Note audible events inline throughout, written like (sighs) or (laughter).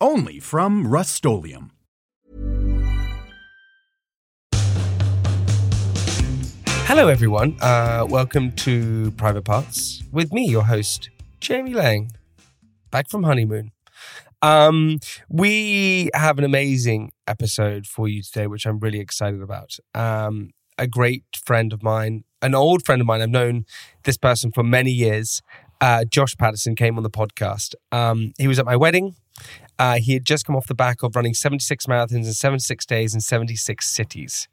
Only from Rust-Oleum Hello, everyone. Uh, welcome to Private Parts with me, your host, Jamie Laing, back from honeymoon. Um, we have an amazing episode for you today, which I'm really excited about. Um, a great friend of mine, an old friend of mine. I've known this person for many years. Uh, Josh Patterson came on the podcast. Um, he was at my wedding. Uh, he had just come off the back of running 76 marathons in 76 days in 76 cities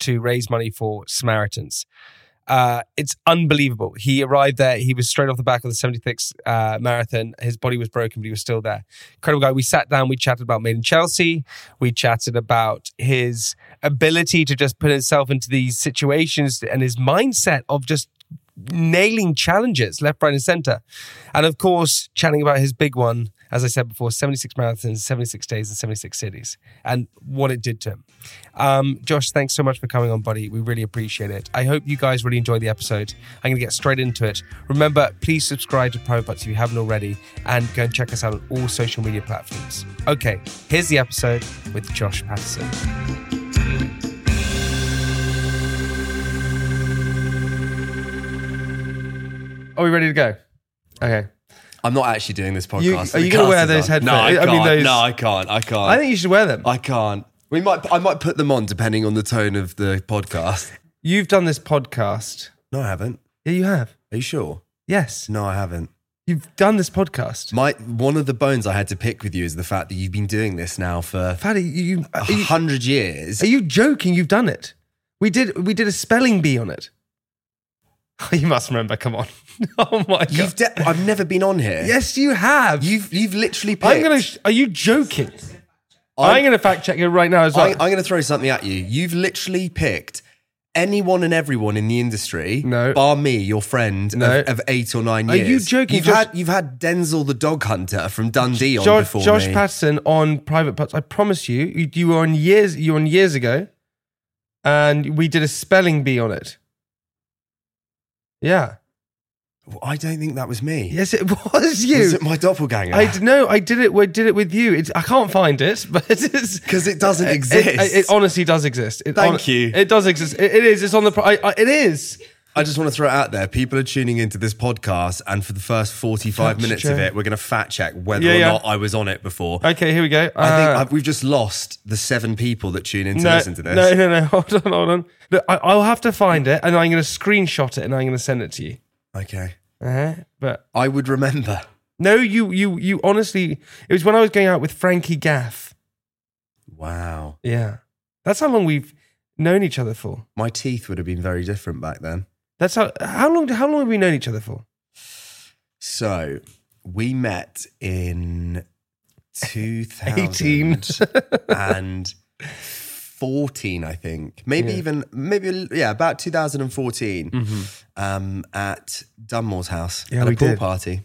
to raise money for Samaritans. Uh, it's unbelievable. He arrived there. He was straight off the back of the 76 uh, marathon. His body was broken, but he was still there. Incredible guy. We sat down. We chatted about Made in Chelsea. We chatted about his ability to just put himself into these situations and his mindset of just nailing challenges left, right, and center. And of course, chatting about his big one as I said before, 76 marathons, 76 days, and 76 cities, and what it did to him. Um, Josh, thanks so much for coming on, buddy. We really appreciate it. I hope you guys really enjoy the episode. I'm going to get straight into it. Remember, please subscribe to Private if you haven't already, and go and check us out on all social media platforms. Okay, here's the episode with Josh Patterson. Are we ready to go? Okay. I'm not actually doing this podcast. You, are you going to wear those headphones? No, I, can't. mean, those, no, I can't. I can't. I think you should wear them. I can't. We might. I might put them on depending on the tone of the podcast. You've done this podcast. No, I haven't. Yeah, you have. Are you sure? Yes. No, I haven't. You've done this podcast. My one of the bones I had to pick with you is the fact that you've been doing this now for Fatty, you a hundred years. Are you joking? You've done it. We did. We did a spelling bee on it. (laughs) You must remember. Come on. (laughs) Oh my god. You've de- I've never been on here. Yes, you have. You've you've literally. Picked. I'm gonna. Sh- are you joking? I'm, I'm gonna fact check you right now as well. I, I'm gonna throw something at you. You've literally picked anyone and everyone in the industry, no. bar me, your friend no. of, of, eight or nine years. Are you joking? You've Josh, had you've had Denzel the dog hunter from Dundee on Josh, before Josh me. Patterson on Private Parts. I promise you, you, you were on years. You were on years ago, and we did a spelling bee on it. Yeah. I don't think that was me. Yes, it (laughs) was you. Was it my doppelganger? I no, I did it. We did it with you. It's, I can't find it, (laughs) but it's because it doesn't exist. (laughs) It, it, it, honestly does exist. It Thank on, you. It does exist. it is. It's on the. I, I, it is. I just want to throw it out there. People are tuning into this podcast, and for the first 45 fact minutes check. of it, we're going to fact check whether yeah, yeah. or not I was on it before. Okay, here we go. I think uh, I've, we've just lost the seven people that tune in to no, listen to this. No, no, no. (laughs) Hold on, hold on. Look, I, will have to find it, and I'm going to screenshot it, and I'm going to send it to you. Okay. Uh-huh. But I would remember. No, you, you, you. Honestly, it was when I was going out with Frankie Gaff. Wow. Yeah, that's how long we've known each other for. My teeth would have been very different back then. That's how. How long? How long have we known each other for? So we met in two thousand and 14, I think. Maybe yeah. even, maybe, yeah, about 2014 mm-hmm. um, at Dunmore's house yeah, at a pool did. party.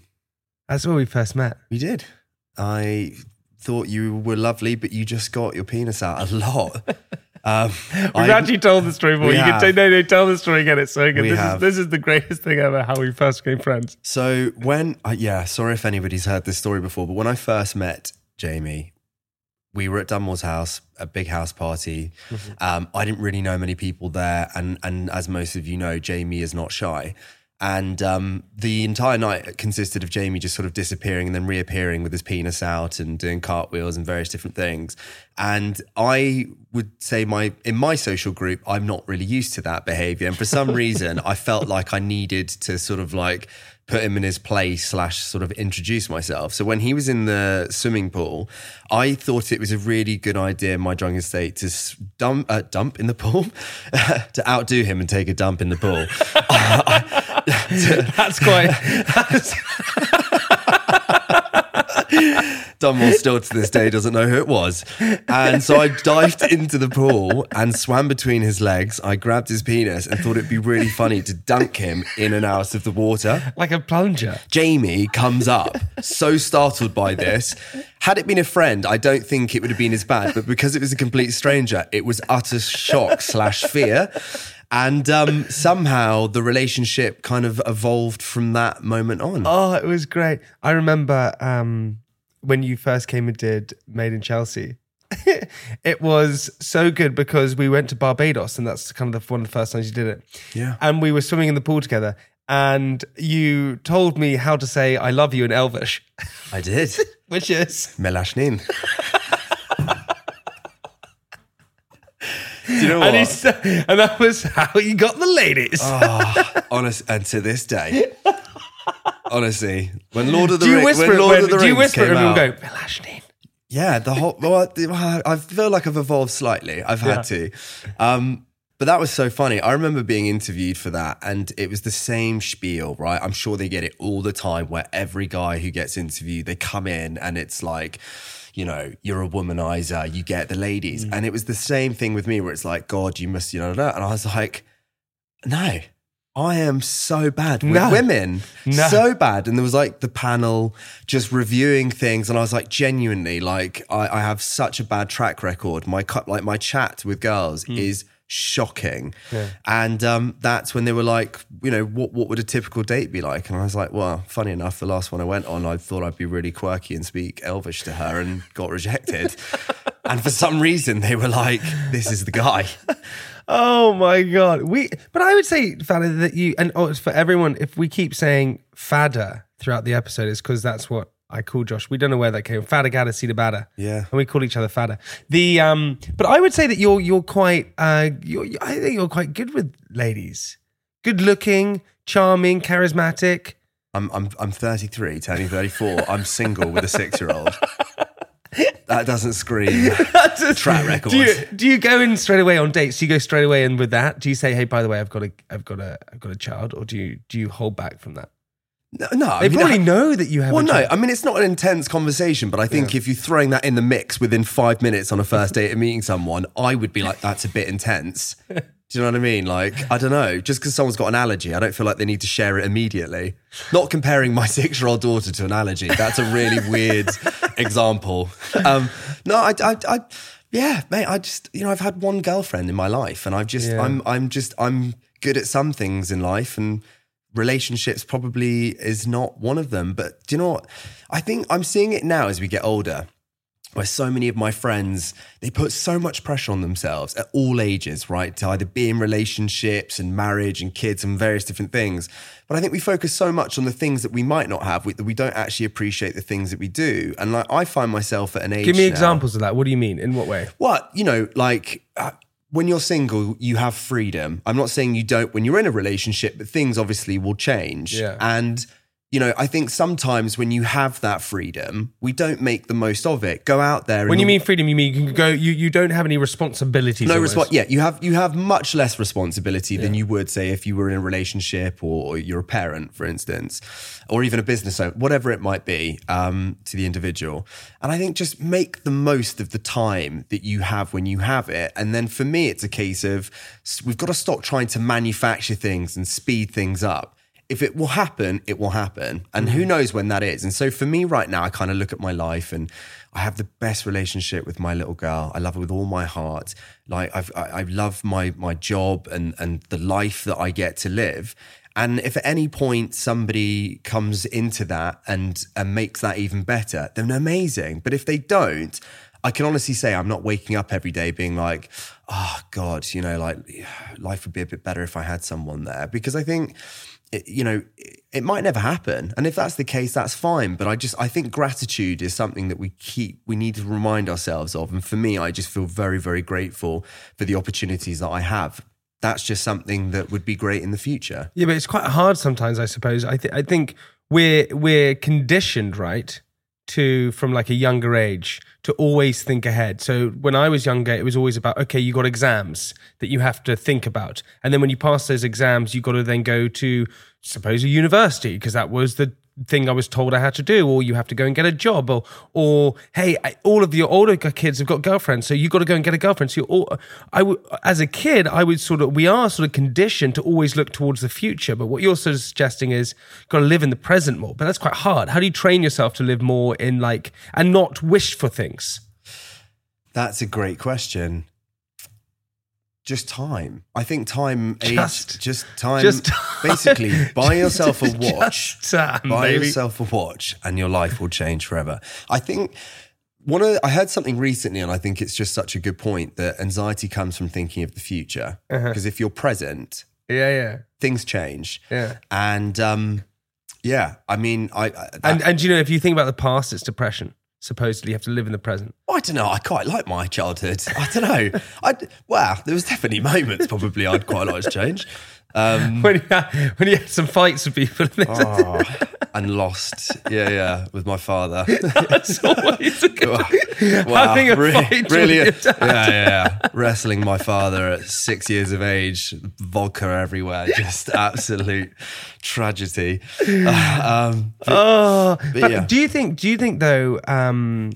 That's where we first met. We did. I thought you were lovely, but you just got your penis out a lot. (laughs) Um, (laughs) We've I, actually told the story before. You have. can t- no, no, tell the story again. It's so good. This is, this is the greatest thing ever. How we first became friends. So when, uh, yeah, sorry if anybody's heard this story before, but when I first met Jamie, we were at Dunmore's house, a big house party. Mm-hmm. Um, I didn't really know many people there, and and as most of you know, Jamie is not shy. And um, the entire night consisted of Jamie just sort of disappearing and then reappearing with his penis out and doing cartwheels and various different things. And I would say my in my social group, I'm not really used to that behavior. And for some (laughs) reason, I felt like I needed to sort of like put him in his place slash sort of introduce myself. So when he was in the swimming pool, I thought it was a really good idea in my drunken state to dump, uh, dump in the pool, (laughs) to outdo him and take a dump in the pool. (laughs) (laughs) that's quite. (laughs) Dunmore still to this day doesn't know who it was. And so I dived into the pool and swam between his legs. I grabbed his penis and thought it'd be really funny to dunk him in and out of the water. Like a plunger. Jamie comes up, so startled by this. Had it been a friend, I don't think it would have been as bad, but because it was a complete stranger, it was utter shock slash fear. And um, somehow the relationship kind of evolved from that moment on. Oh, it was great. I remember um, when you first came and did Made in Chelsea. (laughs) it was so good because we went to Barbados, and that's kind of the, one of the first times you did it. Yeah. And we were swimming in the pool together, and you told me how to say "I love you" in Elvish, I did. (laughs) which is Melashnin. (laughs) you know and, he said, and that was how you got the ladies. Oh, honest, and to this day, honestly, when Lord of the do you Ring- whisper when? Lord When, of the do you Rings whisper came and out, go Melashnin? Yeah, the whole. Well, I- I feel like I've evolved slightly. I've had to. Um, but that was so funny. I remember being interviewed for that, and it was the same spiel, right? I'm sure they get it all the time, where every guy who gets interviewed, they come in and it's like, you know, you're a womanizer, you get the ladies, mm. and it was the same thing with me, where it's like, God, you must, you know, and I was like, no. I am so bad with No. women. No. So bad. And there was like the panel just reviewing things. And I was like, genuinely, like, I, I have such a bad track record. My cut, like, my chat with girls mm. is shocking. And um, that's when they were like, you know, what, what would a typical date be like? And I was like, well, funny enough, the last one I went on, I thought I'd be really quirky and speak Elvish to her and got rejected. (laughs) and for some reason, they were like, this is the guy. Oh my god. We but I would say Fada that you and oh, for everyone if we keep saying Fada throughout the episode it's because that's what I call Josh. We don't know where that came. Fada gada see the bada. Yeah. And we call each other Fada. The um but I would say that you're you're quite uh you're I think you're quite good with ladies. Good looking, charming, charismatic. I'm I'm I'm 33, turning 34. I'm single with a six year old. That doesn't scream (laughs) track record. Do you do you go in straight away on dates? Do you go straight away in with that? Do you say, "Hey, by the way, I've got a, I've got a, I've got a child," or do you do you hold back from that? No, no I They mean, probably I- know that you have. Well, no. I mean it's not an intense conversation, but I think if you're throwing that in the mix within five minutes on a first date of meeting someone, I would be like, (laughs) "That's a bit intense." Do you know what I mean? Like, I don't know. Just because someone's got an allergy, I don't feel like they need to share it immediately. Not comparing my (laughs) six-year-old daughter to an allergy. That's a really (laughs) weird example. Um, no, I, I, I, yeah, mate. I just, you know, I've had one girlfriend in my life, and I've just, Yeah. I'm, I'm just, I'm good at some things in life, and relationships probably is not one of them. But do you know what? I think I'm seeing it now as we get older where so many of my friends they put so much pressure on themselves at all ages right to either be in relationships and marriage and kids and various different things but i think we focus so much on the things that we might not have we, that we don't actually appreciate the things that we do and like i find myself at an age Give me now- examples of that. What do you mean? In what way? what you know like uh, when you're single you have freedom i'm not saying you don't when you're in a relationship but things obviously will change Yeah. and you know i think sometimes when you have that freedom we don't make the most of it go out there When you mean freedom, you mean you can go. You you don't have any responsibilities. no response. Yeah, you have you have much less responsibility than you would say if you were in a relationship or, or you're a parent, for instance, or even a business owner, whatever it might be um, to the individual. And I think just make the most of the time that you have when you have it. And then for me, it's a case of we've got to stop trying to manufacture things and speed things up. If it will happen, it will happen. And who mm-hmm. knows when that is. And so for me right now, I kind of look at my life and I have the best relationship with my little girl. I love her with all my heart. Like I've, I, I love my my job and and the life that I get to live. And if at any point somebody comes into that and and makes that even better, then amazing. But if they don't, I can honestly say I'm not waking up every day being like, oh God, you know, like (sighs) life would be a bit better if I had someone there. Because I think you know, it, it might never happen. And if that's the case, that's fine. But I just, I think gratitude is something that we keep, we need to remind ourselves of. And for me, I just feel very, very grateful for the opportunities that I have. That's just something that would be great in the future. Yeah, but it's quite hard sometimes. I suppose. I th- I think we're we're conditioned right to from like a younger age to always think ahead. So when I was younger, it was always about okay, you got exams that you have to think about, and then when you pass those exams, you got to then go to suppose a university because that was the thing I was told I had to do, or you have to go and get a job, or or hey, I, all of your older kids have got girlfriends, so you got to go and get a girlfriend. So you're all, I w- as a kid, I would sort of we are sort of conditioned to always look towards the future. But what you're sort of suggesting is got to live in the present more. But that's quite hard. How do you train yourself to live more in like and not wish for things? That's a great question. Just time. I think time, Just- just time. just basically, (laughs) buy yourself a watch. Time, buy baby. yourself a watch, and your life will change forever. I think one of I heard something recently, and I think it's just such a good point that anxiety comes from thinking of the future. Uh-huh. Because if you're present, Yeah, yeah, things change. yeah. And um, yeah, I mean, I I, that, And and you know if you think about the past, it's depression. Supposedly, you have to live in the present. I don't know. I quite like my childhood. (laughs) I don't know. I wow, there was definitely moments probably I'd quite like to change. (laughs) Um, When you had, when you had some fights with people, and things like oh, and lost. Yeah, yeah, with my father. (laughs) that's always a good. Wow, Having a fight with your yeah, dad. yeah, yeah. Wrestling my father at six years of age, vodka everywhere, just absolute tragedy. Um, Oh, but yeah. do you think? Do you think though? Um,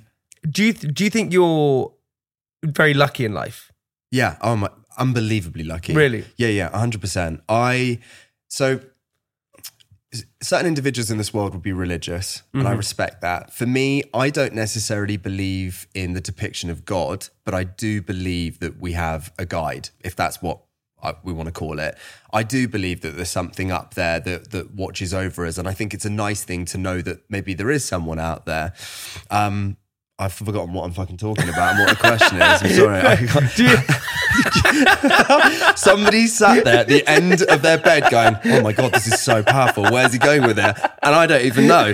do you do you think you're very lucky in life? Yeah. Oh my, unbelievably lucky. Really? Yeah, yeah, hundred percent. I so certain individuals in this world would be religious, and I Mm-hmm. respect that. For me, I don't necessarily believe in the depiction of God, but I do believe that we have a guide, if that's what I, we want to call it. I do believe that there's something up there that that watches over us, and I think it's a nice thing to know that maybe there is someone out there. Um, I've forgotten what I'm fucking talking about and what the question is. I'm sorry. (laughs) I can't- (laughs) Do you, (laughs) Somebody sat there at the end of their bed going, Oh my God, this is so powerful. Where's he going with it? And I don't even know.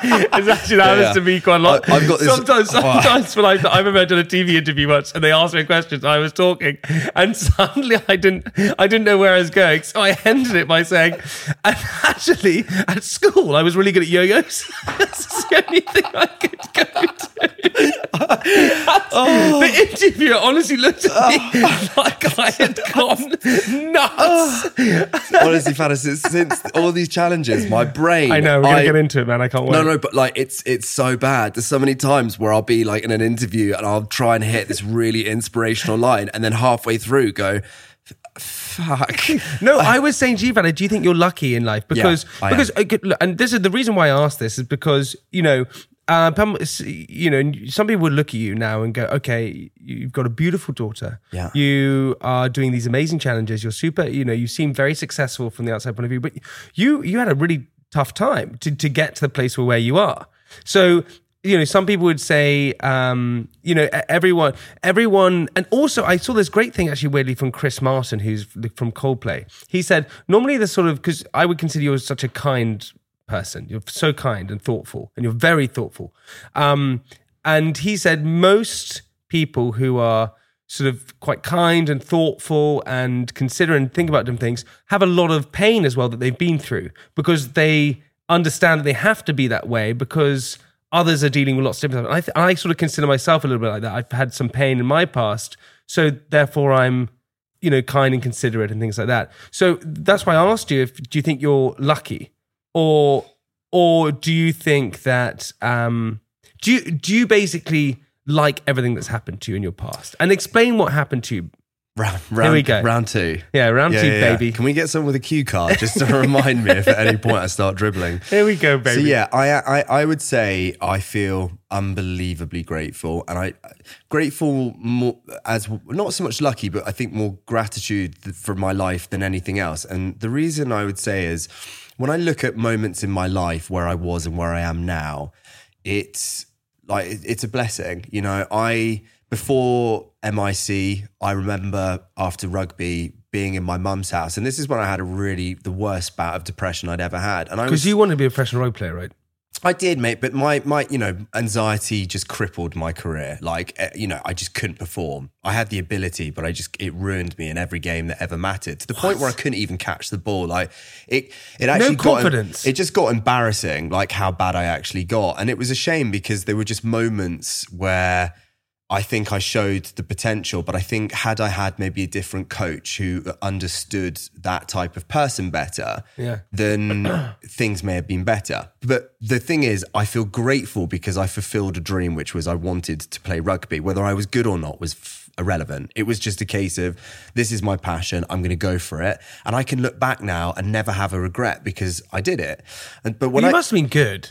it's actually that happens yeah. to me quite a lot. I- I've got this- sometimes, Oh. sometimes when I, I remember I did a TV interview once, and they asked me questions. I was talking, and (laughs) suddenly I didn't, I didn't know where I was going, so I ended it by saying, "And actually, at school, I was really good at yo-yos. (laughs) That's the only thing I could go to." The interviewer honestly looked at me (laughs) like I had gone nuts. Honestly, Faddis, since, since all these challenges, my brain. I know we're gonna I- get into it, man. I can't wait. No, no, but like it's it's so bad. There's so many times where I'll be like in an interview and I'll try and hit this really inspirational line, and then halfway through go, "Fuck." No, I was saying to you, Vanna, do you think you're lucky in life? Because I am. because uh, and this is the reason why I asked this is because you know. S- you know, some people would look at you now and go, "Okay, you've got a beautiful daughter. Yeah. You are doing these amazing challenges. You're super. You know, you seem very successful from the outside point of view, but you you had a really tough time to to get to the place where, where you are. So you know, some people would say, um, you know, everyone, everyone, and also I saw this great thing actually weirdly from Chris Martin, who's from Coldplay. He said normally the sort of because I would consider you as such a kind person. You're so kind and thoughtful, and you're very thoughtful. Um, and he said most people who are sort of quite kind and thoughtful and consider and think about different things have a lot of pain as well that they've been through because they understand that they have to be that way because others are dealing with lots of different stuff. I, th- I sort of consider myself a little bit like that. I've had some pain in my past, so therefore I'm, you know, kind and considerate and things like that. So that's why I asked you if do you think you're lucky, or or do you think that um, do you do you basically like everything that's happened to you in your past and explain what happened to you? Round, round, we go. Round two. Yeah, round two, baby. Can we get some with a cue card just to remind me if at any point I start dribbling? (laughs) Here we go, baby. So yeah, I, I I would say I feel unbelievably grateful, and I grateful more as not so much lucky, but I think more gratitude for my life than anything else. And the reason I would say is when I look at moments in my life where I was and where I am now, it's like it's a blessing. You know, I before MIC, I remember after rugby being in my mum's house, and this is when I had a really the worst bout of depression I'd ever had, and I was because you want to be a professional rugby player, right? I did, mate, but my my you know anxiety just crippled my career. Like eh, you know, I just couldn't perform. I had the ability, but I just it ruined me in every game that ever mattered to the point where I couldn't even catch the ball. Like it, it actually got- confidence. it just got embarrassing, like how bad I actually got, and it was a shame because there were just moments where I think I showed the potential, but I think had I had maybe a different coach who understood that type of person better, Yeah. then (clears throat) things may have been better. But the thing is, I feel grateful because I fulfilled a dream, which was I wanted to play rugby. Whether I was good or not was f- irrelevant. It was just a case of this is my passion. I'm going to go for it, and I can look back now and never have a regret because I did it. And but when you I, must have been good.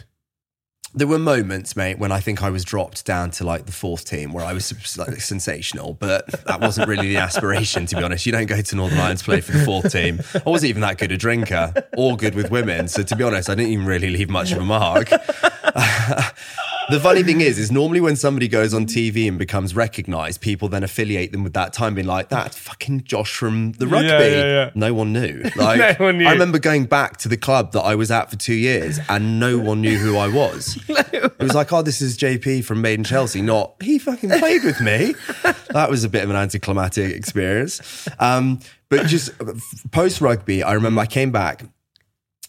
There were moments, mate, when I think I was dropped down to like the fourth team where I was like sensational, but that wasn't really the aspiration, to be honest. You don't go to Northern Ireland to play for the fourth team. I wasn't even that good a drinker or good with women. So to be honest, I didn't even really leave much of a mark. (laughs) the funny thing is, is normally when somebody goes on TV and becomes recognized, people then affiliate them with that time, being like, that's fucking Josh from the rugby. Yeah, yeah, yeah. No one knew. (laughs) Like, No one knew. I remember going back to the club that I was at for two years and no one knew who I was. (laughs) no. It was like, oh, this is JP from Made in Chelsea, not he fucking played with me. (laughs) That was a bit of an anticlimactic experience. Um, but just post rugby, I remember I came back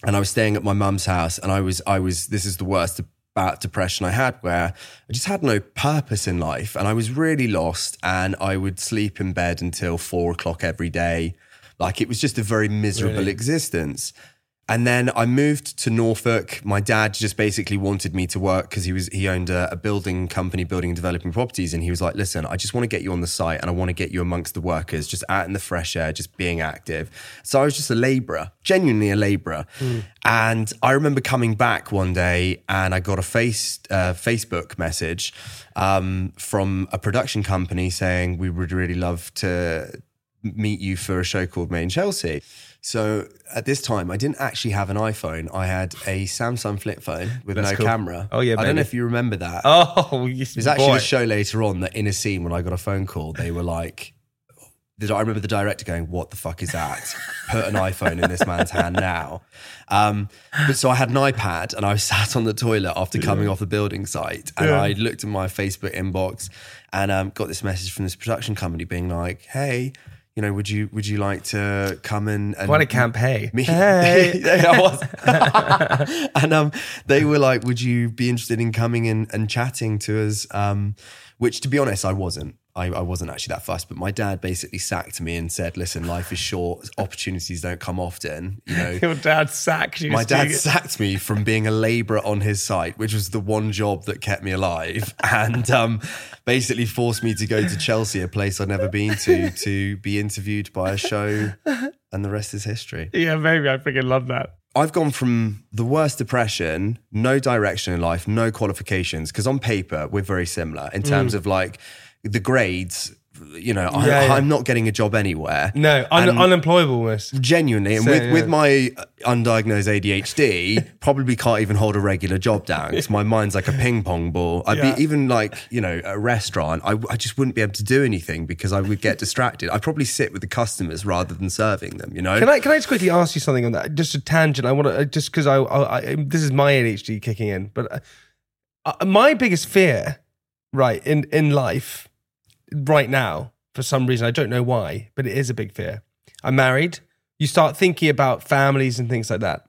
and I was staying at my mum's house and I was, I was, this is the worst about depression I had where I just had no purpose in life and I was really lost and I would sleep in bed until four o'clock every day. Like it was just a very miserable Really? existence. And then I moved to Norfolk. My dad just basically wanted me to work because he was he owned a, a building company, building and developing properties, and he was like, "Listen, I just want to get you on the site, and I want to get you amongst the workers, just out in the fresh air, just being active." So I was just a labourer, genuinely a labourer. And I remember coming back one day, and I got a face uh, Facebook message um, from a production company saying we would really love to meet you for a show called Made in Chelsea. So at this time, I didn't actually have an iPhone. I had a Samsung flip phone with That's no cool. camera. Oh, yeah, I don't know if you remember that. Oh, (laughs) yes, There's actually a show later on that in a scene when I got a phone call, they were like, I remember the director going, "What the fuck is that? Put an iPhone in this man's hand now." Um, but so I had an iPad and I (laughs) sat on the toilet after coming off the building site, and Yeah. I looked at my Facebook inbox and um, got this message from this production company being like, "Hey." You know, would you would you like to come in and Quite a camp, hey. me. (laughs) Hey. Yeah, was. (laughs) and um, they were like, "Would you be interested in coming in and chatting to us?" Um, which, to be honest, I wasn't. I, I wasn't actually that fussed. But my dad basically sacked me and said, "Listen, life is short. Opportunities don't come often. You know." (laughs) Your dad sacked you. My dad sacked me from being a labourer on his site, which was the one job that kept me alive, (laughs) and um, basically forced me to go to Chelsea, a place I'd never been to, (laughs) to be interviewed by a show, and the rest is history. Yeah, maybe. I freaking love that. I've gone from the worst depression, no direction in life, no qualifications, because on paper, we're very similar in terms of like the grades. You know, I, Mm. Yeah, yeah. I'm not getting a job anywhere. No, un- unemployable almost. Genuinely, and So, with, yeah. with my undiagnosed ADHD, (laughs) probably can't even hold a regular job down because my mind's like a ping pong ball. I'd be even like, you know, a restaurant, I, I just wouldn't be able to do anything because I would get distracted. I'd probably sit with the customers rather than serving them, you know? Can I can I just quickly ask you something on that? Just a tangent. I want to just because I, I, I this is my ADHD kicking in, but uh, uh, my biggest fear, right in in life, right now for some reason I don't know why, but it is a big fear. I'm married. You start thinking about families and things like that.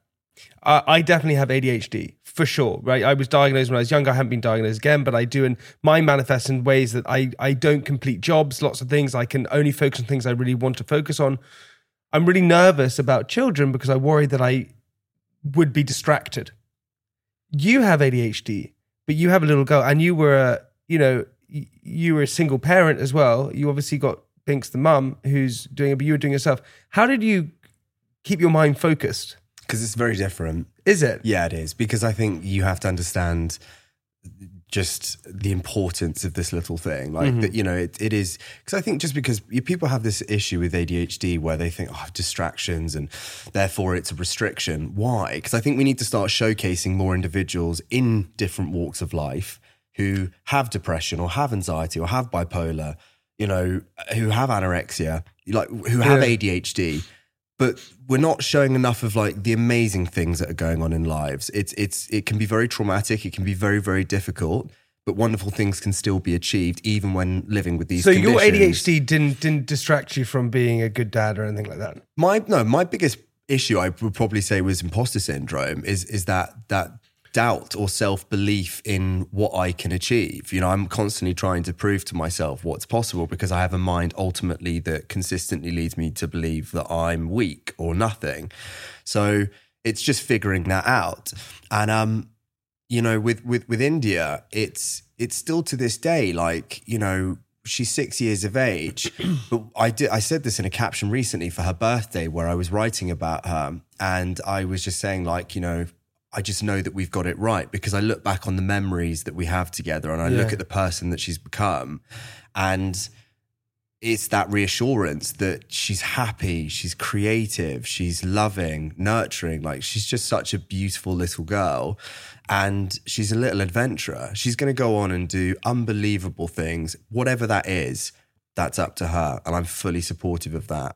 I, I definitely have ADHD for sure, right? I was diagnosed when I was younger. I haven't been diagnosed again, but I do, and mine manifests in ways that I I don't complete jobs, lots of things. I can only focus on things I really want to focus on. I'm really nervous about children because I worry that I would be distracted. You have ADHD, but you have a little girl, and you were, you know, you were a single parent as well. You obviously got Binks, the mum, who's doing it, but you were doing yourself. How did you keep your mind focused? Because it's very different. Is it? Yeah, it is because I think you have to understand just the importance of this little thing. Like Mm-hmm. that, you know, it, it is because I think just because people have this issue with ADHD where they think, oh, distractions and therefore it's a restriction. Why? Because I think we need to start showcasing more individuals in different walks of life who have depression or have anxiety or have bipolar, you know, who have anorexia, like who have Yeah. ADHD but we're not showing enough of like the amazing things that are going on in lives. It's it's it can be very traumatic. It can be very very difficult, but wonderful things can still be achieved even when living with these. So your. ADHD didn't didn't distract you from being a good dad or anything like that. My no, my biggest issue I would probably say was imposter syndrome. Is is that that doubt or self belief in what I can achieve. You know, I'm constantly trying to prove to myself what's possible because I have a mind ultimately that consistently leads me to believe that I'm weak or nothing. So it's just figuring that out. And um, you know, with with with India, it's it's still to this day like you know she's six years of age. (clears throat) but I did I said this in a caption recently for her birthday where I was writing about her, and I was just saying like you know. I just know that we've got it right because I look back on the memories that we have together and I Yeah. look at the person that she's become and it's that reassurance that she's happy, she's creative, she's loving, nurturing. Like she's just such a beautiful little girl. And she's a little adventurer. She's going to go on and do unbelievable things. Whatever that is, that's up to her. And I'm fully supportive of that.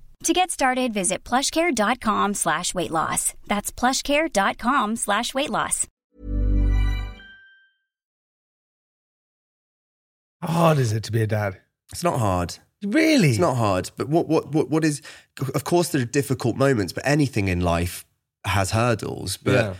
To get started, visit plushcare.com slash weight loss. That's plushcare.com slash weight loss. How hard is it to be a dad? It's not hard. Really? It's not hard. But what, what, what, what is, of course, there are difficult moments, but anything in life has hurdles. But Yeah.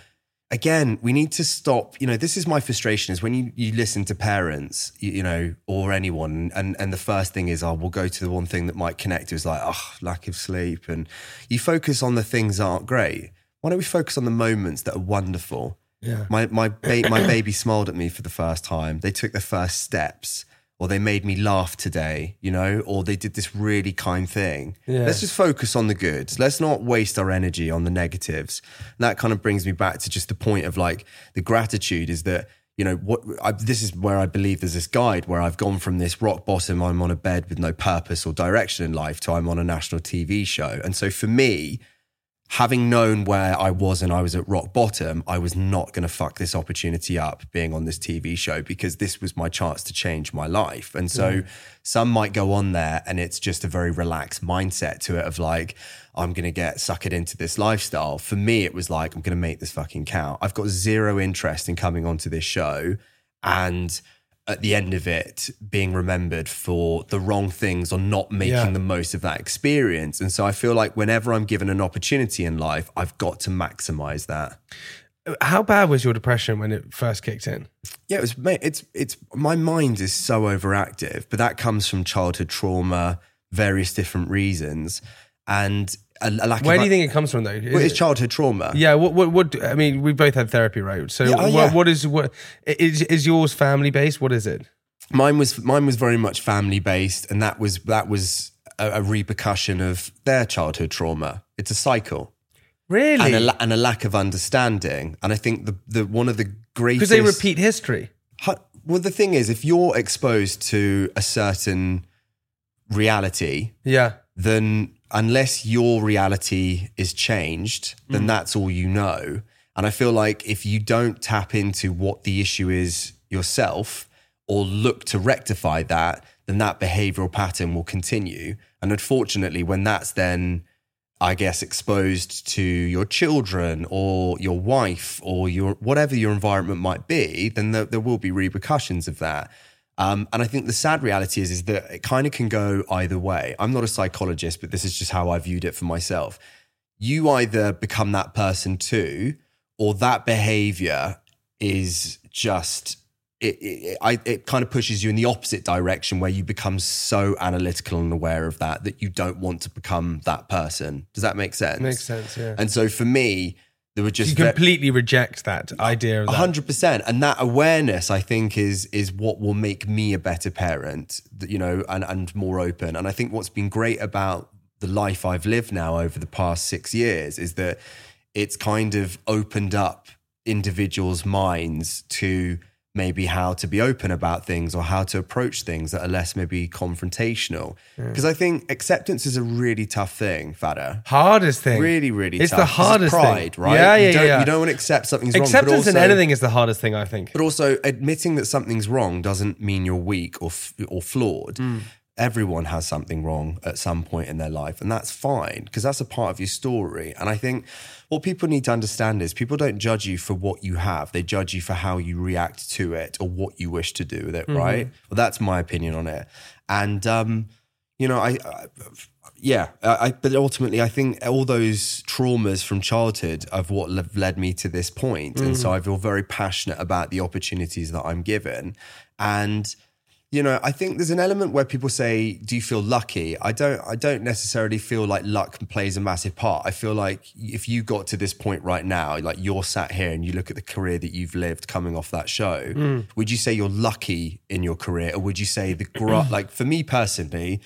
Again, we need to stop. You know, this is my frustration is when you, you listen to parents, you, you know, or anyone, and, and the first thing is, oh, we'll go to the one thing that might connect. Is like, oh, lack of sleep. And you focus on the things that aren't great. Why don't we focus on the moments that are wonderful? Yeah. My my ba- my baby smiled at me for the first time. They took their first steps, or they made me laugh today, you know, or they did this really kind thing. Yeah. Let's just focus on the good. Let's not waste our energy on the negatives. And that kind of brings me back to just the point of like the gratitude is that you know what I, this is where I believe there's this guide where I've gone from this rock bottom I'm on a bed with no purpose or direction in life to I'm on a national TV show. And so for me, having known where I was and I was at rock bottom, I was not going to fuck this opportunity up being on this TV show because this was my chance to change my life. And so some might go on there and it's just a very relaxed mindset to it of like, I'm going to get suckered into this lifestyle. For me, it was like, I'm going to make this fucking count. I've got zero interest in coming onto this show and at the end of it being remembered for the wrong things or not making Yeah. the most of that experience. And so I feel like whenever I'm given an opportunity in life, I've got to maximize that. How bad was your depression when it first kicked in? Yeah, it was. mate, It's it's my mind is so overactive, but that comes from childhood trauma, various different reasons, and a, a lack Where of. do you think it comes from, though? Well, it's childhood trauma. Yeah, what, what, what, I mean, we both had therapy, right? So, Yeah, oh, what, yeah. what is, what, is, is yours family based? What is it? Mine was mine was very much family based, and that was that was a, a repercussion of their childhood trauma. It's a cycle. Really? and a, and a lack of understanding. And I think the, the one of the greatest Because they repeat history. Well, the thing is, if you're exposed to a certain reality, Yeah. then unless your reality is changed, then mm. that's all you know. And I feel like if you don't tap into what the issue is yourself or look to rectify that, then that behavioral pattern will continue. And unfortunately, when that's then, I guess, exposed to your children or your wife or your whatever your environment might be, then there, there will be repercussions of that. Um, and I think the sad reality is, is that it kind of can go either way. I'm not a psychologist, but this is just how I viewed it for myself. You either become that person too, or that behavior is just it, it, I, it kind of pushes you in the opposite direction where you become so analytical and aware of that that you don't want to become that person. Does that make sense? Makes sense, yeah. And so for me, there were just you ve- completely reject that idea of that. hundred percent, and that awareness, I think, is is what will make me a better parent. You know, and and more open. And I think what's been great about the life I've lived now over the past six years is that it's kind of opened up individuals' minds to maybe how to be open about things or how to approach things that are less maybe confrontational. Because I think acceptance is a really tough thing, Fada. Hardest thing. Really, really It's tough. the hardest thing. pride, right? Yeah, yeah, you don't, yeah. You don't want to accept something's wrong. Acceptance in anything is the hardest thing, I think. but also admitting that something's wrong doesn't mean you're weak or f- or flawed. Hmm. Everyone has something wrong at some point in their life, and that's fine because that's a part of your story. And I think what people need to understand is people don't judge you for what you have; they judge you for how you react to it or what you wish to do with it. Mm-hmm. Right? Well, that's my opinion on it. And um, you know, I, I yeah, I, but ultimately, I think all those traumas from childhood of what le- led me to this point, and so I feel very passionate about the opportunities that I'm given, and you know, I think there's an element where people say, "Do you feel lucky?" I don't. I don't necessarily feel like luck plays a massive part. I feel like if you got to this point right now, like you're sat here and you look at the career that you've lived coming off that show, mm. would you say you're lucky in your career, or would you say the gr- (clears throat) like for me personally,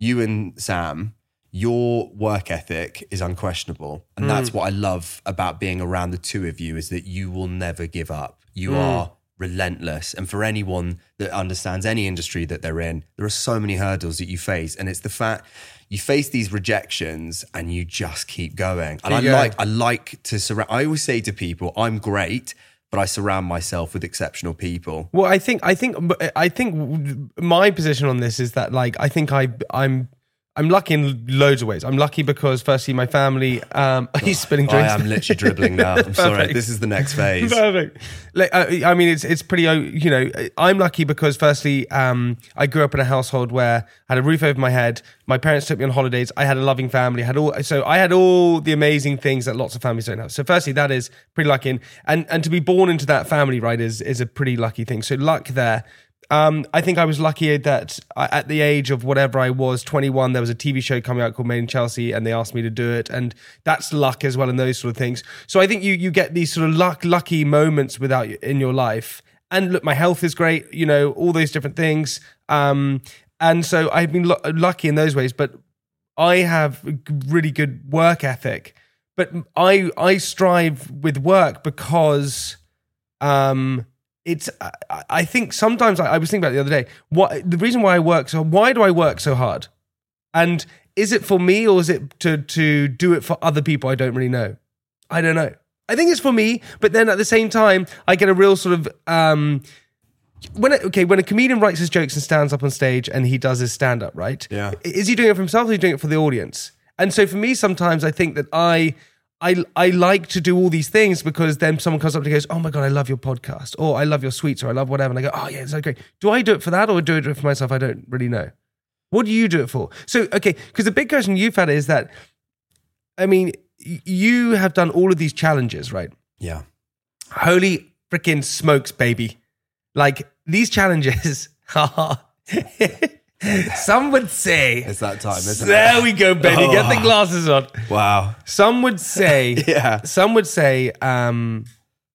you and Sam, your work ethic is unquestionable. And that's mm. what I love about being around the two of you is that you will never give up. You mm. are relentless. And for anyone that understands any industry that they're in, there are so many hurdles that you face. And it's the fact you face these rejections and you just keep going. And I like I like to surround I always say to people, I'm great, but I surround myself with exceptional people. Well, I think I think I think my position on this is that like I think I I'm I'm lucky in loads of ways. I'm lucky because firstly my family um (laughs) he's spilling drinks? I am literally dribbling now. (laughs) I'm sorry. This is the next phase. (laughs) Perfect. Like, uh, I mean, it's it's pretty. You know, I'm lucky because firstly, um, I grew up in a household where I had a roof over my head. My parents took me on holidays. I had a loving family. Had all so I had all the amazing things that lots of families don't have. So, firstly, that is pretty lucky, and and, and to be born into that family, right, is is a pretty lucky thing. So, luck there. Um, I think I was lucky that I, at the age of whatever I was, 21, there was a TV show coming out called Made in Chelsea, and they asked me to do it, and that's luck as well, and those sort of things. So I think you you get these sort of luck, lucky moments without in your life. And look, my health is great, you know, all those different things. Um, and so I've been lu- lucky in those ways, but I have really good work ethic. But I I strive with work because um it's I, I think sometimes I, I was thinking about it the other day what the reason why i work so why do i work so hard? And is it for me or is it to to do it for other people? I don't really know. I don't know. I think it's for me but then at the same time i get a real sort of um when a, okay when a comedian writes his jokes and stands up on stage and he does his stand up right? Yeah. is he doing it for himself or is he doing it for the audience? And so for me sometimes i think that i I, I like to do all these things because then someone comes up and goes, Oh my God, I love your podcast, or I love your sweets, or I love whatever. And I go, Oh, yeah, it's so great. Do I do it for that or do I do it for myself? I don't really know. What do you do it for? So, okay, because the big question you've had is that, I mean, you have done all of these challenges, right? Yeah. Holy freaking smokes, baby. Like these challenges (laughs) are, (laughs) some would say, It's that time, isn't there it? we go, baby. Get the glasses on. Wow. Some would say, (laughs) Yeah. some would say, um,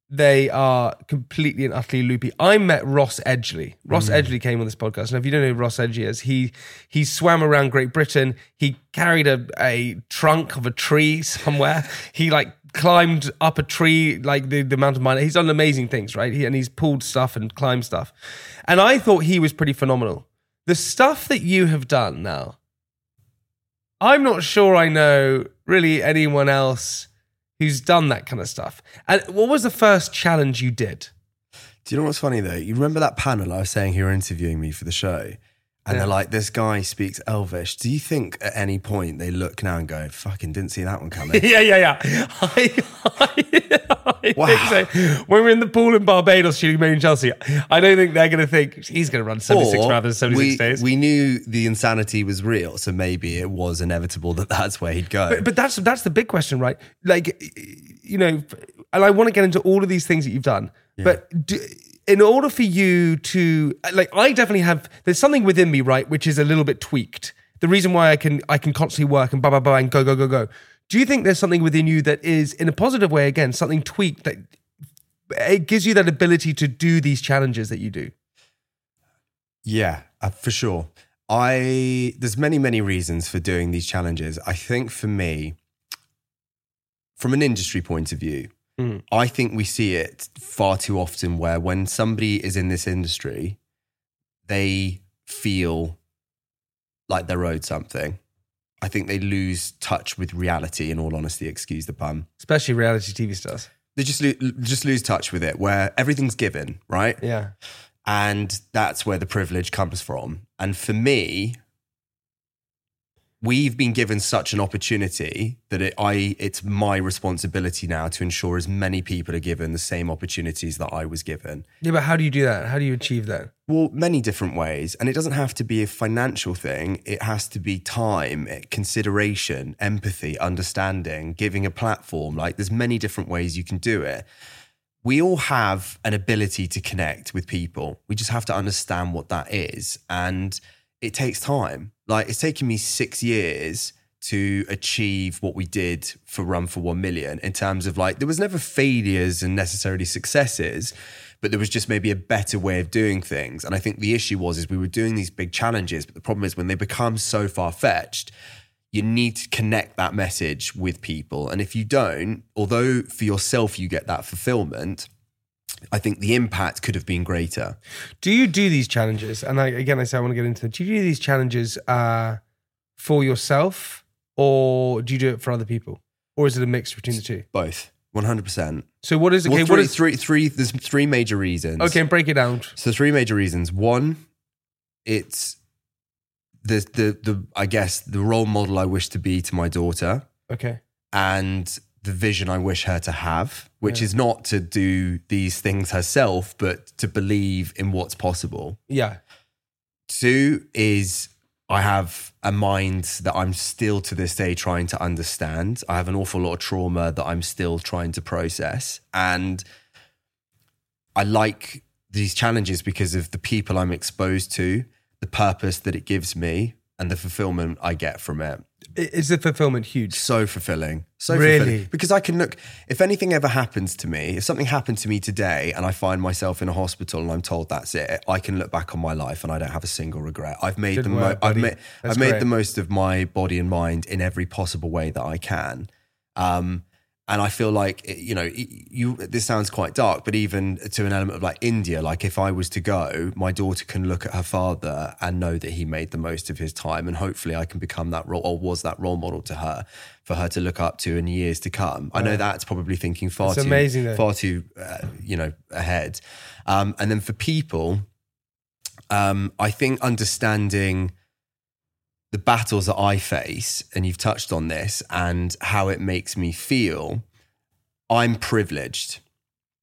they are completely and utterly loopy. I met Ross Edgley. Ross Edgley came on this podcast. And if you don't know who Ross Edgley is, he he swam around Great Britain. He carried a, a trunk of a tree somewhere. (laughs) he like climbed up a tree, like the, the mountain miner. He's done amazing things, right? He, and he's pulled stuff and climbed stuff. And I thought he was pretty phenomenal. The stuff that you have done now, I'm not sure I know really anyone else who's done that kind of stuff. And what was the first challenge you did? Do you know what's funny though? You remember that panel I was saying who were interviewing me for the show? And Yeah. they're like, this guy speaks Elvish. Do you think at any point they look now and go, fucking didn't see that one coming? (laughs) yeah, yeah, yeah. (laughs) I, I, I Wow. think so. When we're in the pool in Barbados shooting in Chelsea, I don't think they're going to think he's going to run 76 Or marathons in 76 we, days. we knew the insanity was real, so maybe it was inevitable that that's where he'd go. But, but that's that's the big question, right? Like, you know, and I want to get into all of these things that you've done. But do, in order for you to, like, I definitely have. There's something within me, right, which is a little bit tweaked. The reason why I can I can constantly work and blah blah blah and go go go go. Do you think there's something within you that is, in a positive way, again, something tweaked that it gives you that ability to do these challenges that you do? Yeah, uh, for sure. I there's many many reasons for doing these challenges. I think for me, from an industry point of view, Mm. I think we see it far too often where when somebody is in this industry, they feel like they're owed something. I think they lose touch with reality, in all honesty, excuse the pun. Especially reality TV stars. They just, lo- just lose touch with it where everything's given, right? Yeah. And that's where the privilege comes from. And for me, we've been given such an opportunity that it, I, it's my responsibility now to ensure as many people are given the same opportunities that I was given. Yeah, but how do you do that? How do you achieve that? Well, many different ways. And it doesn't have to be a financial thing, it has to be time, eh, consideration, empathy, understanding, giving a platform. Like there's many different ways you can do it. We all have an ability to connect with people. We just have to understand what that is. And it takes time. Like it's taken me six years to achieve what we did for Run for One Million in terms of like, there was never failures and necessarily successes, but there was just maybe a better way of doing things. And I think the issue was, is we were doing these big challenges, but the problem is when they become so far fetched, you need to connect that message with people. And if you don't, although for yourself you get that fulfillment, I think the impact could have been greater. Do you do these challenges? And I, again, I say I want to get into them. Do you do these challenges uh, for yourself or do you do it for other people? Or is it a mix between the two? Both. 100%. So what is it? okay? Well, what is three, three, there's three major reasons. okay? Break it down. So three major reasons. One, it's the the the I guess the role model I wish to be to my daughter Okay. and the vision I wish her to have, which Yeah. is not to do these things herself, but to believe in what's possible. Yeah. Two is I have a mind that I'm still to this day trying to understand. I have an awful lot of trauma that I'm still trying to process. And I like these challenges because of the people I'm exposed to, the purpose that it gives me, and the fulfillment I get from it. Is the fulfillment huge? So fulfilling. So Really? fulfilling. Because I can look, if anything ever happens to me, if something happened to me today and I find myself in a hospital and I'm told that's it, I can look back on my life and I don't have a single regret. I've made Good the work, mo- I've made I've made the most of my body and mind in every possible way that I can. Um, and I feel like you know, you. This sounds quite dark, but even to an element of like India, like if I was to go, my daughter can look at her father and know that he made the most of his time, and hopefully I can become that role or was that role model to her for her to look up to in years to come. I know that's probably thinking far It's too amazing, far too uh, you know ahead. Um, and then for people, um, I think understanding the battles that I face, and you've touched on this, and how it makes me feel, I'm privileged.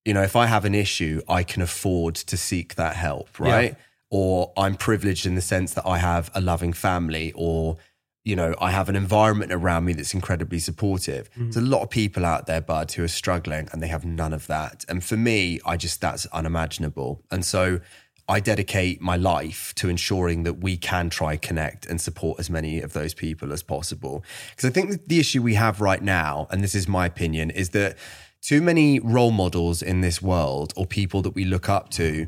You know, if I have an issue, I can afford to seek that help, right? Or I'm privileged in the sense that I have a loving family, or, you know, I have an environment around me that's incredibly supportive. Mm. There's a lot of people out there, Bud, who are struggling and they have none of that. And for me, I just, that's unimaginable. And so, I dedicate my life to ensuring that we can try connect and support as many of those people as possible. Because I think the issue we have right now, and this is my opinion, is that too many role models in this world or people that we look up to,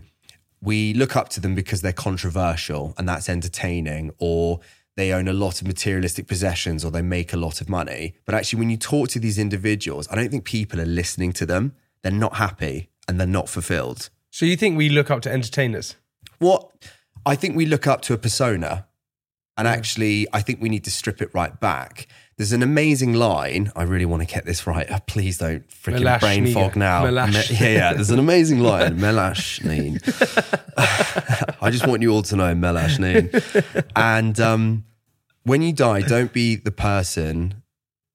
we look up to them because they're controversial and that's entertaining or they own a lot of materialistic possessions or they make a lot of money. But actually, when you talk to these individuals, I don't think people are listening to them. They're not happy and they're not fulfilled. So you think we look up to entertainers? What I think we look up to a persona, and actually, I think we need to strip it right back. There's an amazing line. I really want to get this right. (laughs) Please don't freaking Melash brain Niga. fog now. Melash. Me- (laughs) yeah, yeah. There's an amazing line. (laughs) Melash Neen. I just want you all to know Melash Neen. And um, when you die, don't be the person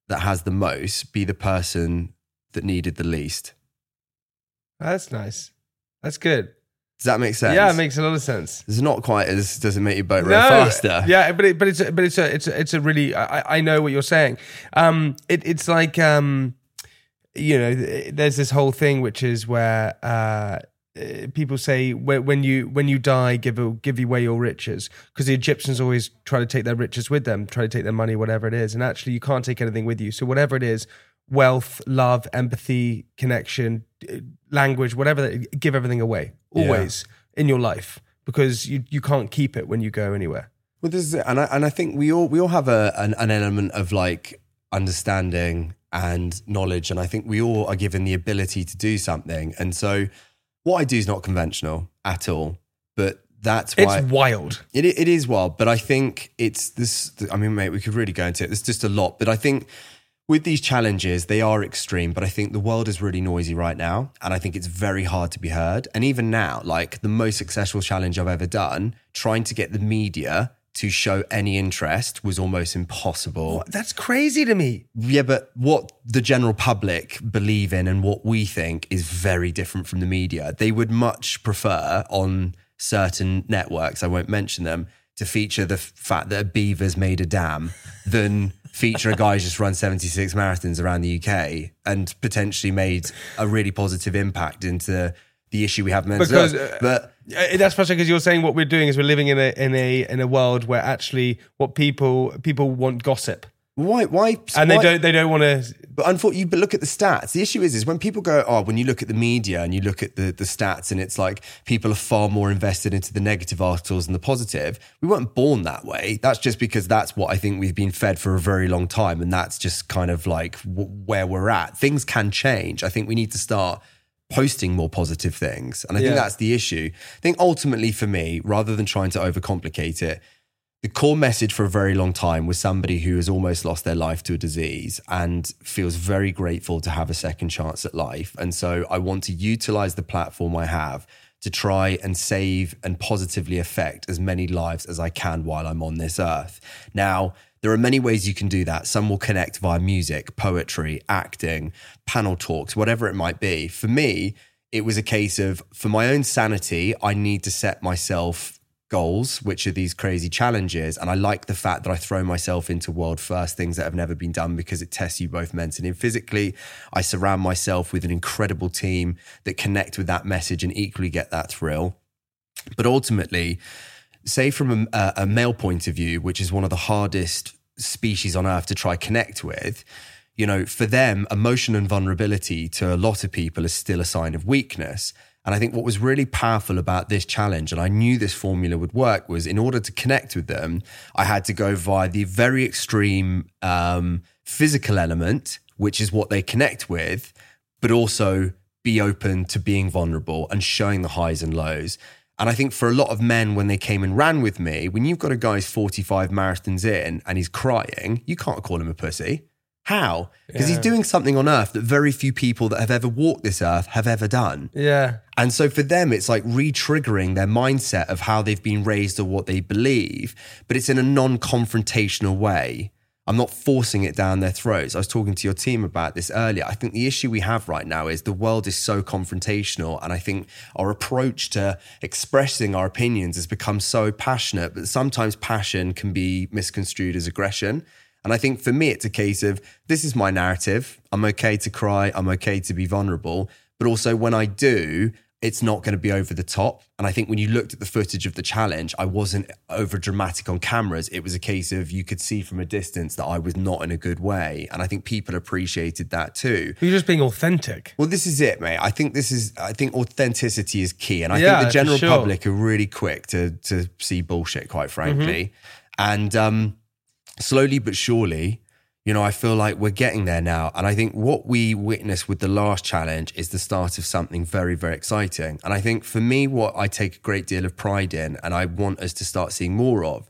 that has the most. Be the person that needed the least. That's nice. That's good. Does that make sense? Yeah, it makes a lot of sense. It's not quite as does it make your boat row faster? Yeah, but it, but it's a, but it's a it's a, it's a really I, I know what you're saying. Um, it, it's like um, you know, there's this whole thing which is where uh, uh, people say when you when you die, give a, give away your riches because the Egyptians always try to take their riches with them, try to take their money, whatever it is, and actually you can't take anything with you. So whatever it is, wealth, love, empathy, connection, language, whatever, give everything away always in your life because you you can't keep it when you go anywhere. Well, this is it. and I and I think we all we all have a an, an element of like understanding and knowledge. And I think we all are given the ability to do something. And so what I do is not conventional at all, but that's why It's wild. it, it is wild, but I think it's this. I mean, mate, we could really go into it. There's just a lot, but I think with these challenges, they are extreme. But I think the world is really noisy right now, and I think it's very hard to be heard. And even now, like the most successful challenge I've ever done, trying to get the media to show any interest was almost impossible. That's crazy to me. Yeah, but what the general public believe in and what we think is very different from the media. They would much prefer on certain networks, I won't mention them, to feature the fact that a beaver's made a dam than feature a guy who's just run 76 marathons around the UK and potentially made a really positive impact into the issue we have mental Because, health. uh, but Uh, That's frustrating because you're saying what we're doing is we're living in a in a in a world where actually what people people want gossip why why and they why- don't they don't want to. But unfortunately, but look at the stats. The issue is, is when people go, oh, when you look at the media and you look at the the stats, and it's like people are far more invested into the negative articles than the positive. We weren't born that way. That's just because that's what I think we've been fed for a very long time, and that's just kind of like w- where we're at. Things can change. I think we need to start posting more positive things, and I think that's the issue. I think ultimately for me, rather than trying to overcomplicate it, the core message for a very long time was somebody who has almost lost their life to a disease and feels very grateful to have a second chance at life. And so I want to utilize the platform I have to try and save and positively affect as many lives as I can while I'm on this earth. Now, there are many ways you can do that. Some will connect via music, poetry, acting, panel talks, whatever it might be. For me, it was a case of for my own sanity, I need to set myself goals, which are these crazy challenges. And I like the fact that I throw myself into world first things that have never been done because it tests you both mentally and physically. I surround myself with an incredible team that connect with that message and equally get that thrill. But ultimately, say from a, a male point of view, which is one of the hardest species on earth to try connect with, you know, for them, emotion and vulnerability to a lot of people is still a sign of weakness. And I think what was really powerful about this challenge, and I knew this formula would work, was in order to connect with them, I had to go via the very extreme um, physical element, which is what they connect with, but also be open to being vulnerable and showing the highs and lows. And I think for a lot of men, when they came and ran with me, when you've got a guy who's 45 marathons in and he's crying, you can't call him a pussy. How? Because he's doing something on earth that very few people that have ever walked this earth have ever done. Yeah, And so for them, it's like re triggering their mindset of how they've been raised or what they believe, but it's in a non confrontational way. I'm not forcing it down their throats. I was talking to your team about this earlier. I think the issue we have right now is the world is so confrontational. And I think our approach to expressing our opinions has become so passionate, but sometimes passion can be misconstrued as aggression. And I think for me, it's a case of this is my narrative. I'm okay to cry. I'm okay to be vulnerable. But also, when I do, it's not going to be over the top. And I think when you looked at the footage of the challenge, I wasn't over dramatic on cameras. It was a case of you could see from a distance that I was not in a good way. And I think people appreciated that too. you're just being authentic. Well, this is it, mate. I think this is. I think authenticity is key, and I Yeah, think the general sure. public are really quick to to see bullshit, quite frankly. Mm-hmm. And um, slowly but surely, you know, I feel like we're getting there now. And I think what we witnessed with the last challenge is the start of something very, very exciting. And I think for me, what I take a great deal of pride in, and I want us to start seeing more of,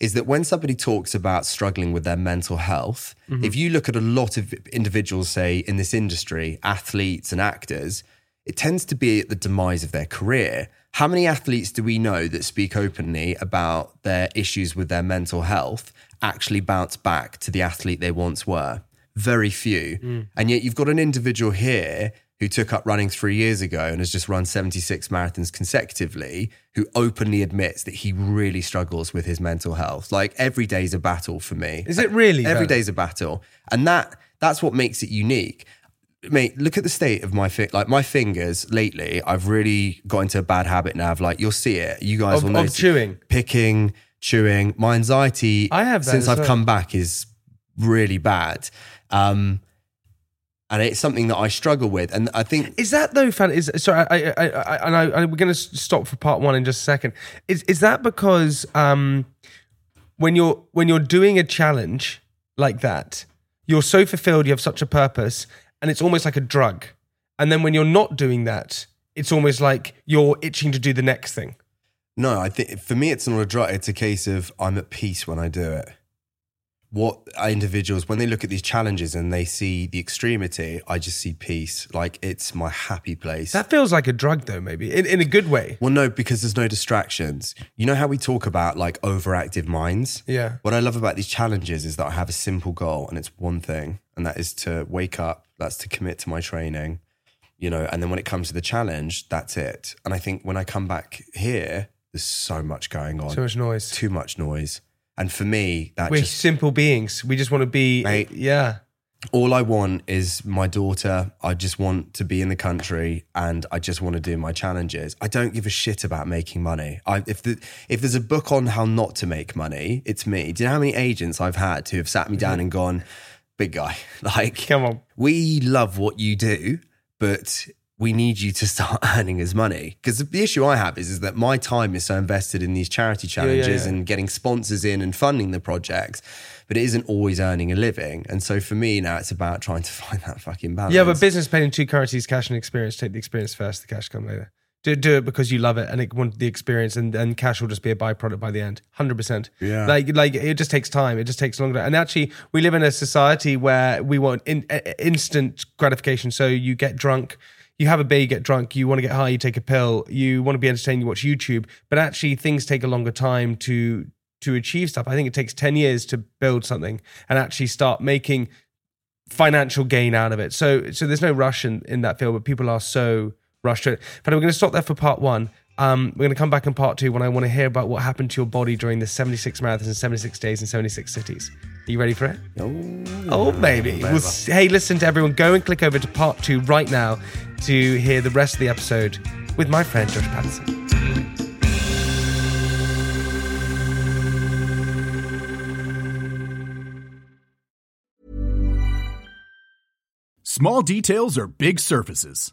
is that when somebody talks about struggling with their mental health, mm-hmm. if you look at a lot of individuals, say in this industry, athletes and actors, it tends to be at the demise of their career. How many athletes do we know that speak openly about their issues with their mental health actually bounce back to the athlete they once were? Very few. Mm. And yet you've got an individual here who took up running three years ago and has just run 76 marathons consecutively, who openly admits that he really struggles with his mental health. Like every day's a battle for me. Is it really, Every though? day's a battle. And that that's what makes it unique mate, look at the state of my fi- like my fingers lately. I've really got into a bad habit now of like you'll see it. You guys Of- will of chewing? picking, chewing. My anxiety I have since I've well. come back is really bad. Um and it's something that I struggle with. And I think Is that though, fan? Is sorry, I, I, I, I, and I, I, we're going to stop for part one in just a second. Is is that because um, when you're when you're doing a challenge like that, you're so fulfilled, you have such a purpose, and it's almost like a drug. And then when you're not doing that, it's almost like you're itching to do the next thing. No, I think for me, it's not a drug. It's a case of I'm at peace when I do it. What individuals, when they look at these challenges and they see the extremity, I just see peace. Like it's my happy place. That feels like a drug, though, maybe in, in a good way. well, no, because there's no distractions. You know how we talk about like overactive minds? Yeah. What I love about these challenges is that I have a simple goal and it's one thing, and that is to wake up, that's to commit to my training, you know, and then when it comes to the challenge, that's it. And I think when I come back here, there's so much going on, So much noise. too much noise. And for me, that We're just simple beings. We just want to be, Mate. yeah. all I want is my daughter. I just want to be in the country and I just want to do my challenges. I don't give a shit about making money. I, if the, if there's a book on how not to make money, it's me. Do you know how many agents I've had who have sat me down mm-hmm. and gone, big guy, (laughs) like, Come on. we love what you do, but we need you to (laughs) start earning us money. Because the issue I have is, is that my time is so invested in these charity yeah, challenges yeah. and getting sponsors in and funding the projects, but it isn't always earning a living. And so for me now, it's about trying to (laughs) find that fucking balance. Yeah, but business paid in two currencies, cash and experience. Take the experience first, the cash come later. Do, do it because you love it and it want the experience, and, and cash will just be a byproduct by the end. Hundred percent. Yeah. Like like it just takes time. It just takes longer. And actually, we live in a society where we want in, uh, instant gratification. So you get drunk. You have a beer, you get drunk, you want to get high, you take a pill, you want to be entertained, you watch YouTube. But actually, things take a longer time to to achieve stuff. I think it takes 10 years to build something and actually start making financial gain out of it. So so there's no rush in, in that field, but people are so rushed to it. But we're going to stop there for part one. Um, we're going to come back in part two when I want to hear about what happened to your body during the 76 marathons in 76 days in 76 cities. Are you ready for it? Oh, baby. Well, s- hey, listen to everyone. Go and click over to part two right now to hear the rest of the episode with my friend Josh Patterson. Small details are big surfaces.